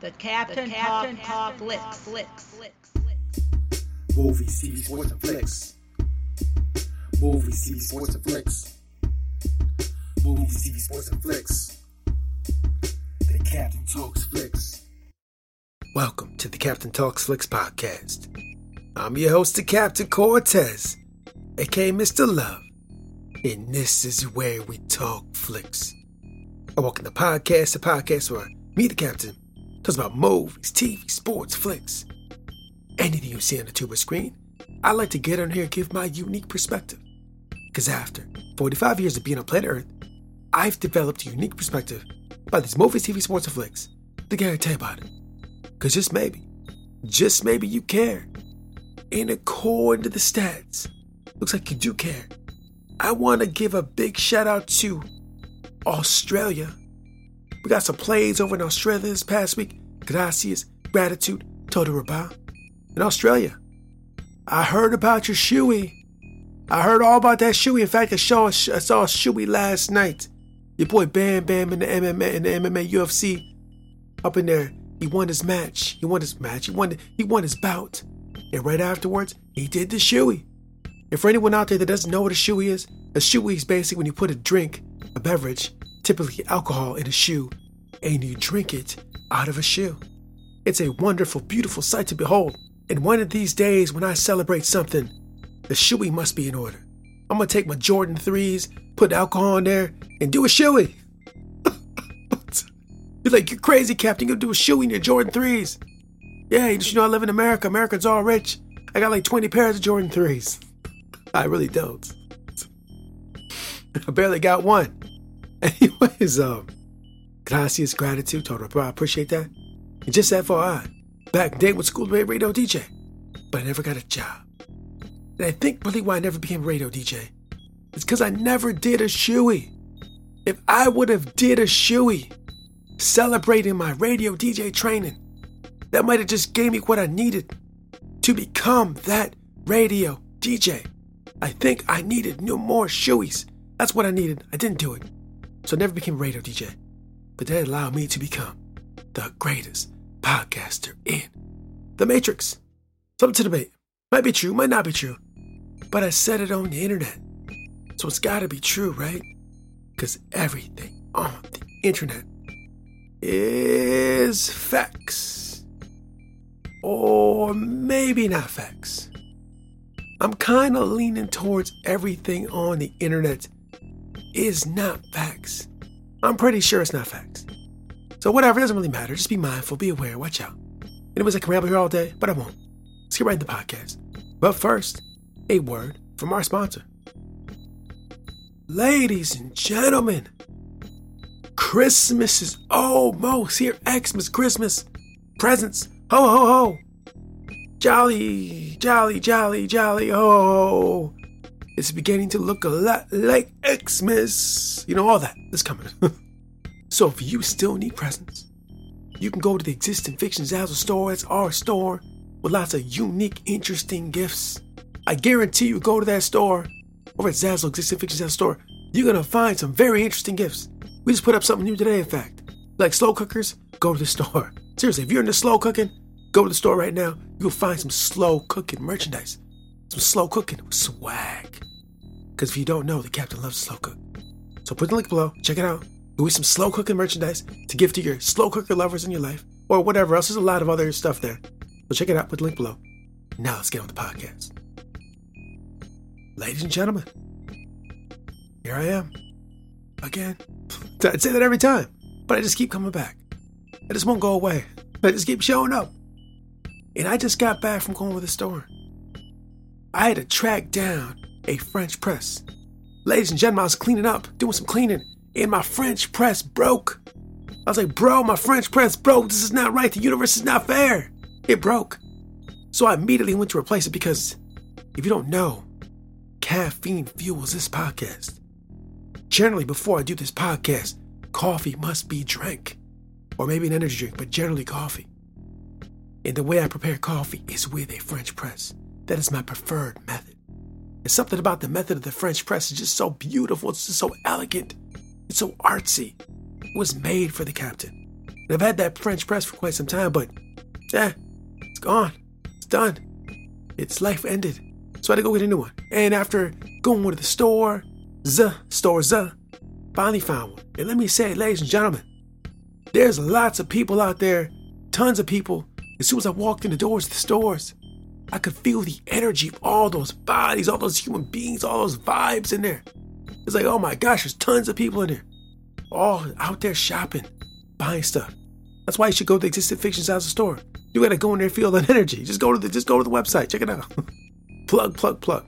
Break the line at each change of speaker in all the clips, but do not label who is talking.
The Captain, the Captain Talk, Talk Flicks. Flicks. Flicks.
Movies, TV, sports, and flicks. Movies, TV, sports, and flicks. Movies, TV, sports, and flicks. The Captain Talks Flicks. Welcome to the Captain Talks Flicks podcast. I'm your host, the Captain Cortez, aka Mr. Love, and this is where we talk flicks. I welcome the podcast, the podcast where me, the Captain, talks about movies, TV, sports, flicks, anything you see on the tuber screen. I like to get on here and give my unique perspective. Because after 45 years of being on planet Earth, I've developed a unique perspective about these movies, TV, sports, and flicks to you about it. Because just maybe, just maybe you care. And according to the stats, looks like you do care. I want to give a big shout out to Australia. We got some plays over in Australia this past week. Gracias, gratitude, total rabah. In Australia, I heard about your shoey. I heard all about that shoey. In fact, I saw, I saw a shoey last night. Your boy Bam Bam in the MMA in the MMA UFC up in there. He won his match. He won his match. He won. He won his bout. And right afterwards, he did the shoey. And for anyone out there that doesn't know what a shoey is, a shoey is basically when you put a drink, a beverage, typically alcohol, in a shoe, and you drink it out of a shoe. It's a wonderful, beautiful sight to behold. And one of these days, when I celebrate something, the shoey must be in order. I'm gonna take my Jordan 3s, put alcohol in there, and do a shoey. you're like, you're crazy, Captain. You're gonna do a shoey in your Jordan 3s. Yeah, you know I live in America. Americans all rich. I got like 20 pairs of Jordan 3s. I really don't. I barely got one. Anyways, um, gracias, gratitude, total. I appreciate that. And just FYI, back then with school made radio DJ, but I never got a job. And I think really why I never became radio DJ is because I never did a shoey. If I would have did a shoey celebrating my radio DJ training, that might have just gave me what I needed to become that radio DJ. I think I needed no more shoeys. That's what I needed. I didn't do it. So I never became radio DJ. But that allowed me to become the greatest podcaster in the Matrix. Something to debate. Might be true, might not be true. But I said it on the internet. So it's gotta be true, right? Because everything on the internet is facts. Or maybe not facts. I'm kind of leaning towards everything on the internet is not facts. I'm pretty sure it's not facts. So whatever, it doesn't really matter. Just be mindful, be aware, watch out. Anyways, I can ramble here all day, but I won't. Let's get right into the podcast. But first, a word from our sponsor. Ladies and gentlemen, Christmas is almost here. Xmas, Christmas, presents, ho ho ho. Jolly, jolly, jolly, jolly, oh. It's beginning to look a lot like Xmas. You know, all that is coming. so if you still need presents, you can go to the existing Fiction Zazzle store. It's our store with lots of unique, interesting gifts. I guarantee you go to that store, over at Zazzle, existing Fiction store, you're gonna find some very interesting gifts. We just put up something new today, in fact. Like slow cookers, go to the store. Seriously, if you're into slow cooking, go to the store right now. You'll find some slow cooking merchandise. Some slow cooking swag. Because if you don't know, the captain loves slow cook. So put the link below, check it out. Do some slow cooking merchandise to give to your slow cooker lovers in your life, or whatever else. There's a lot of other stuff there. So check it out, put the link below. Now let's get on with the podcast. Ladies and gentlemen, here I am. Again. I'd say that every time, but I just keep coming back. I just won't go away. I just keep showing up. And I just got back from going to the store. I had to track down a French press. Ladies and gentlemen, I was cleaning up, doing some cleaning, and my French press broke. I was like, bro, my French press broke. This is not right. The universe is not fair. It broke. So I immediately went to replace it because if you don't know, caffeine fuels this podcast. Generally, before I do this podcast, coffee must be drank, or maybe an energy drink, but generally coffee. And the way I prepare coffee is with a French press. That is my preferred method. It's something about the method of the French press is just so beautiful. It's just so elegant. It's so artsy. It was made for the captain. And I've had that French press for quite some time, but yeah, it's gone. It's done. Its life ended. So I had to go get a new one. And after going to the store, the store, the, finally found one. And let me say, ladies and gentlemen, there's lots of people out there, tons of people. As soon as I walked in the doors of the stores, I could feel the energy of all those bodies, all those human beings, all those vibes in there. It's like, oh my gosh, there's tons of people in there, all out there shopping, buying stuff. That's why you should go to the Existing Fiction Zazzle store. You gotta go in there, feel that energy. Just go to the, just go to the website, check it out. plug, plug, plug.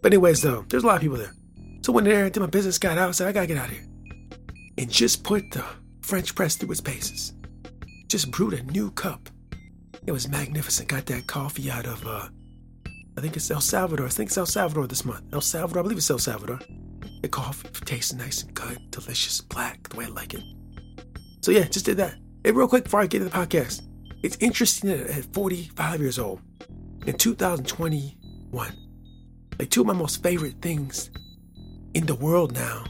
But anyways, though, there's a lot of people there. So when there, did my business got out, said I gotta get out of here, and just put the French press through its paces. Just brewed a new cup. It was magnificent. Got that coffee out of, uh, I think it's El Salvador. I think it's El Salvador this month. El Salvador, I believe it's El Salvador. The coffee tastes nice and good, delicious, black, the way I like it. So yeah, just did that. Hey, real quick before I get to the podcast, it's interesting that at 45 years old, in 2021, like two of my most favorite things in the world now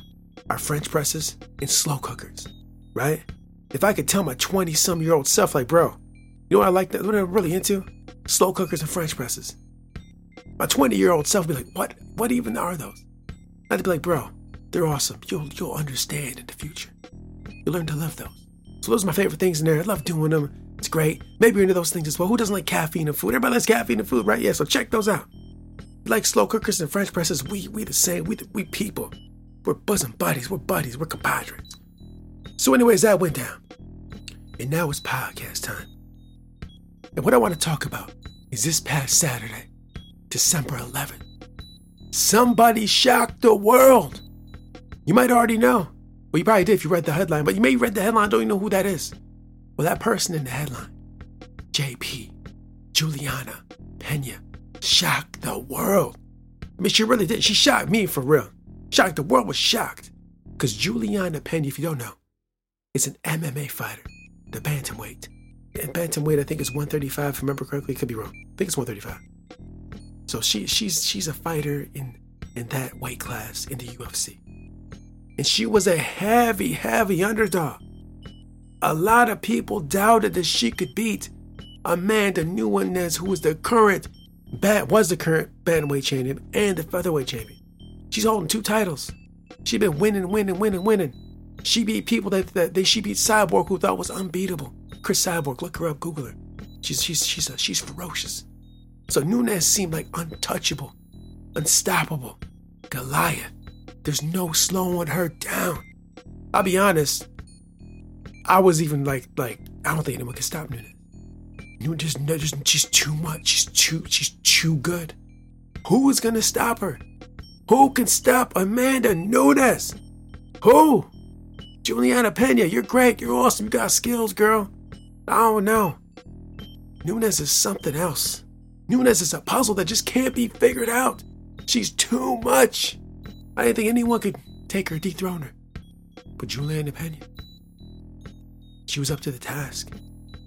are French presses and slow cookers right? If I could tell my 20 some year old self, like, bro, you know what I like that, what I'm really into? Slow cookers and French presses. My 20 year old self would be like, what, what even are those? I'd be like, bro, they're awesome. You'll, you'll understand in the future. You'll learn to love those. So those are my favorite things in there. I love doing them. It's great. Maybe you're into those things as well. Who doesn't like caffeine and food? Everybody likes caffeine and food, right? Yeah, so check those out. Like slow cookers and French presses, we we the same. We we people. We're bosom buddies. We're buddies. We're compadres. So, anyways, that went down. And now it's podcast time. And what I want to talk about is this past Saturday, December 11th. Somebody shocked the world. You might already know. Well, you probably did if you read the headline, but you may read the headline, don't even know who that is. Well, that person in the headline, JP, Julianna Peña, shocked the world. I mean, she really did. She shocked me for real. Shocked. The world was shocked. Because Julianna Peña, if you don't know, is an MMA fighter, the bantamweight. And bantamweight, I think, is 135. If I remember correctly, could be wrong. I think it's 135. So she she's she's a fighter in in that weight class in the UFC, and she was a heavy heavy underdog. A lot of people doubted that she could beat Amanda Nunes, who was the current bat was the current bantamweight champion and the featherweight champion. She's holding two titles. She's been winning, winning, winning, winning. She beat people that, that they she beat Cyborg who thought was unbeatable. Cris Cyborg, look her up, Google her. She's she's she's a, she's ferocious. So Nunes seemed like untouchable, unstoppable, Goliath. There's no slowing her down. I'll be honest. I was even like like I don't think anyone can stop Nunes. Nunes no, just she's too much. She's too she's too good. Who is gonna stop her? Who can stop Amanda Nunes? Who? Julianna Peña, you're great. You're awesome. You got skills, girl. I don't know. Nunes is something else. Nunes is a puzzle that just can't be figured out. She's too much. I didn't think anyone could take her, dethrone her. But Julianna Peña, she was up to the task.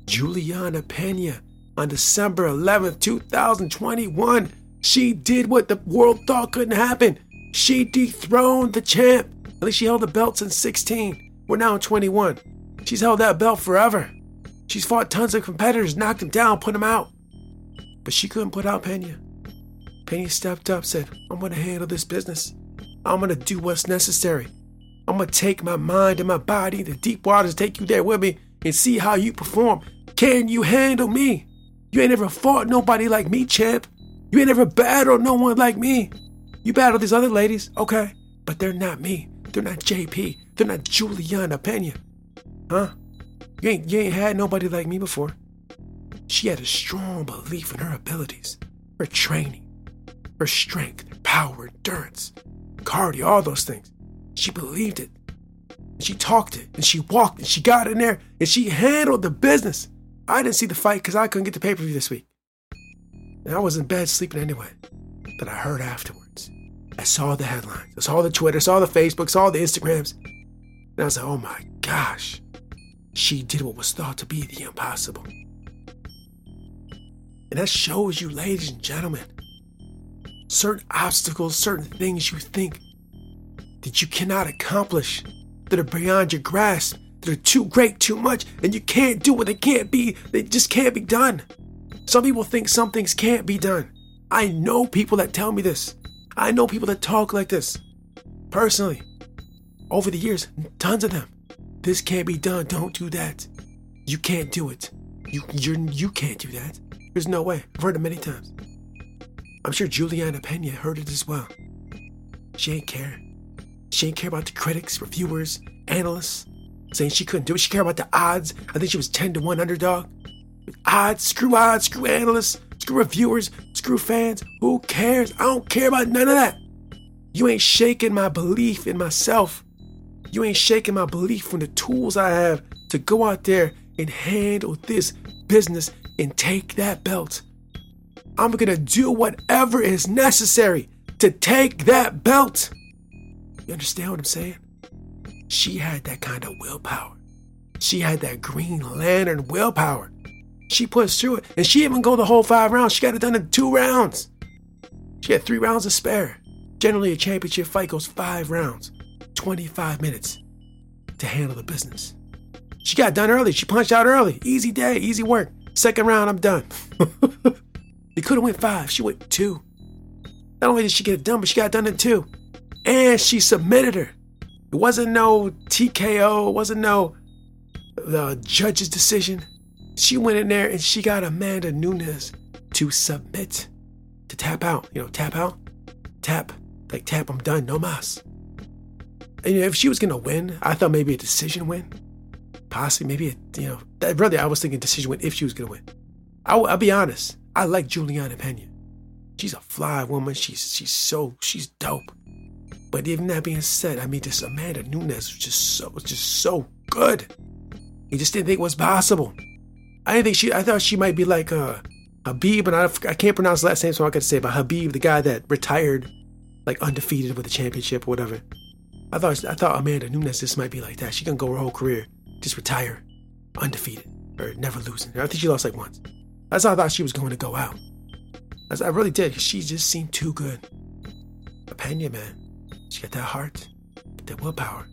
Julianna Peña, on December 11th, 2021, she did what the world thought couldn't happen. She dethroned the champ. At least she held the belt since 16. We're now in 21. She's held that belt forever. She's fought tons of competitors, knocked them down, put them out. But she couldn't put out Peña. Peña stepped up, said, I'm gonna handle this business. I'm gonna do what's necessary. I'm gonna take my mind and my body to deep waters, take you there with me, and see how you perform. Can you handle me? You ain't ever fought nobody like me, champ. You ain't ever battled no one like me. You battled these other ladies, okay, but they're not me. They're not JP. They're not Julianna Peña. Huh? You ain't, you ain't had nobody like me before. She had a strong belief in her abilities, her training, her strength, power, endurance, cardio, all those things. She believed it. She talked it, and she walked it, she got in there, and she handled the business. I didn't see the fight because I couldn't get the pay per view this week. And I was in bed sleeping anyway. But I heard afterwards. I saw the headlines, I saw the Twitter, I saw the Facebook, saw the Instagrams. And I was like, oh my gosh, she did what was thought to be the impossible. And that shows you, ladies and gentlemen, certain obstacles, certain things you think that you cannot accomplish, that are beyond your grasp, that are too great, too much, and you can't do what they can't be. They just can't be done. Some people think some things can't be done. I know people that tell me this. I know people that talk like this. Personally, over the years, tons of them. This can't be done. Don't do that. You can't do it. You you're, you can't do that. There's no way. I've heard it many times. I'm sure Julianna Peña heard it as well. She ain't care. She ain't care about the critics, reviewers, analysts saying she couldn't do it. She cared about the odds. I think she was 10 to 1 underdog. Odds, screw odds, screw analysts, screw reviewers, screw fans. Who cares? I don't care about none of that. You ain't shaking my belief in myself. You ain't shaking my belief in the tools I have to go out there and handle this business and take that belt. I'm gonna do whatever is necessary to take that belt. You understand what I'm saying? She had that kind of willpower. She had that Green Lantern willpower. She pushed through it, and she even go the whole five rounds. She got it done in two rounds. She had three rounds to spare. Generally, a championship fight goes five rounds, 25 minutes to handle the business. She got done early. She punched out early. Easy day, easy work. Second round, I'm done. you could have went five. She went two. Not only did she get it done, but she got done in two. And she submitted her. It wasn't no TKO. It wasn't no the judge's decision. She went in there and she got Amanda Nunes to submit, to tap out. You know, tap out, tap, like tap. I'm done. No mas. You if she was gonna win, I thought maybe a decision win, possibly maybe a, you know. That, really, I was thinking decision win if she was gonna win. I, will be honest. I like Julianna Peña. She's a fly woman. She's she's so she's dope. But even that being said, I mean, this Amanda Nunes was just so was just so good. He just didn't think it was possible. I didn't think she. I thought she might be like uh, Khabib, and I, I can't pronounce last name, so I got to say, but Habib, the guy that retired, like undefeated with the championship or whatever. I thought I thought Amanda Nunes just might be like that. She can go her whole career, just retire, undefeated or never losing. I think she lost like once. That's how I thought she was going to go out. As I really did, she just seemed too good. A Peña, man, she got that heart, that willpower.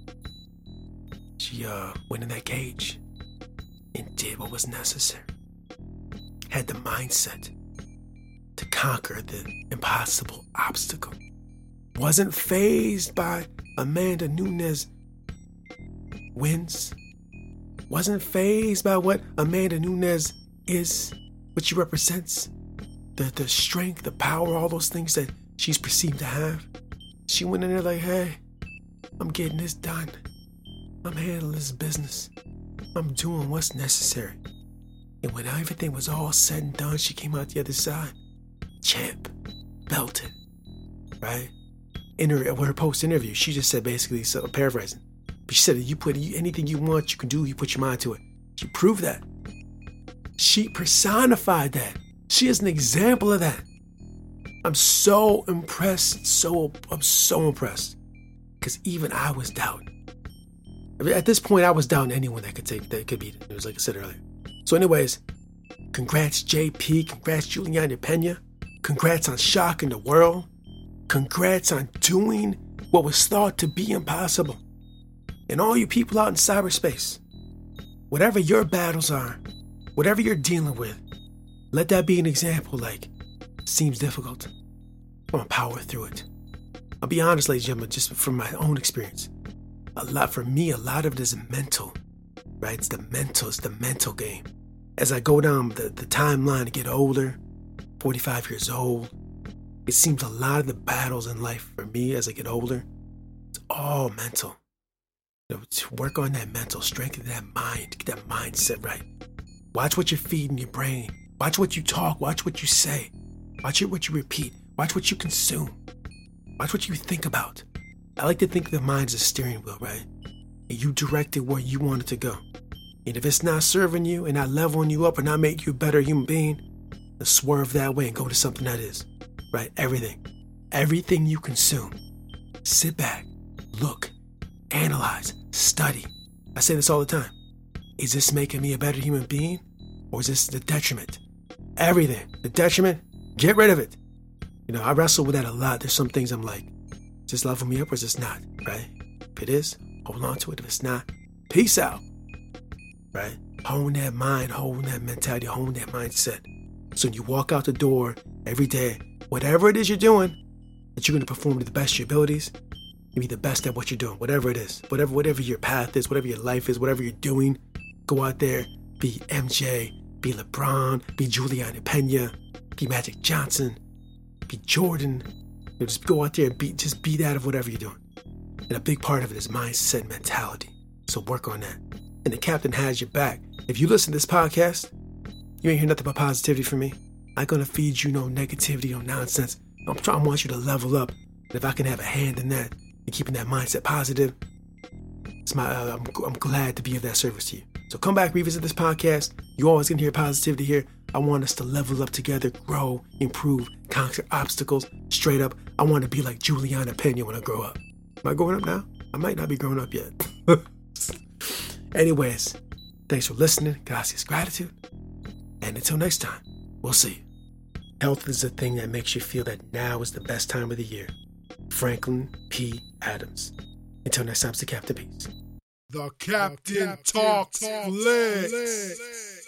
She uh went in that cage and did what was necessary. Had the mindset to conquer the impossible obstacle. Wasn't phased by Amanda Nunes wins. Wasn't phased by what Amanda Nunes is, what she represents, the, the strength, the power, all those things that she's perceived to have. She went in there like, hey, I'm getting this done. I'm handling this business. I'm doing what's necessary. And when everything was all said and done, she came out the other side. Champ. Belted. Right? In her, post interview, she just said basically, so paraphrasing, but she said, you put anything you want, you can do, you put your mind to it. She proved that. She personified that. She is an example of that. I'm so impressed, so I'm so impressed. Cause even I was doubting. I mean, at this point, I was doubting anyone that could take that could beat it. It was like I said earlier. So, anyways, congrats JP, congrats Julianna Peña, congrats on shocking the world, congrats on doing what was thought to be impossible. And all you people out in cyberspace, whatever your battles are, whatever you're dealing with, let that be an example like seems difficult. I'm gonna power through it. I'll be honest, ladies and gentlemen, just from my own experience. A lot for me, a lot of it is mental, right? It's the mental, it's the mental game. As I go down the, the timeline to get older, 45 years old, it seems a lot of the battles in life for me as I get older, it's all mental. You know, to work on that mental strength and that mind, get that mindset right. Watch what you're feeding your brain. Watch what you talk. Watch what you say. Watch it what you repeat. Watch what you consume. Watch what you think about. I like to think the mind's a steering wheel, right? And you direct it where you want it to go. And if it's not serving you and not leveling you up and not making you a better human being, then swerve that way and go to something that is. Right? Everything. Everything you consume. Sit back, look, analyze, study. I say this all the time. Is this making me a better human being? Or is this the detriment? Everything. The detriment, get rid of it. You know, I wrestle with that a lot. There's some things I'm like, is this level me up or is this not? Right? If it is, hold on to it. If it's not, peace out. right? Hone that mind, hone that mentality, hone that mindset. So when you walk out the door every day, whatever it is you're doing, that you're going to perform to the best of your abilities and be the best at what you're doing, whatever it is, whatever whatever your path is, whatever your life is, whatever you're doing. Go out there, be MJ, be LeBron, be Julianna Peña, be Magic Johnson, be Jordan. You know, just go out there and be just be that of whatever you're doing. And a big part of it is mindset and mentality. So work on that. And the captain has your back. If you listen to this podcast, you ain't hear nothing but positivity from me. I'm gonna feed you no negativity, no nonsense. I'm trying I want you to level up. And if I can have a hand in that and keeping that mindset positive, it's my uh, I'm, I'm glad to be of that service to you. So come back, revisit this podcast. You always gonna hear positivity here. I want us to level up together, grow, improve, conquer obstacles. Straight up, I want to be like Julianna Peña when I grow up. Am I growing up now? I might not be growing up yet. Anyways, thanks for listening. Gracias, gratitude. And until next time, we'll see. Health is the thing that makes you feel that now is the best time of the year. Franklin P. Adams. Until next time, it's the Captain Peace.
The captain, talks, flicks.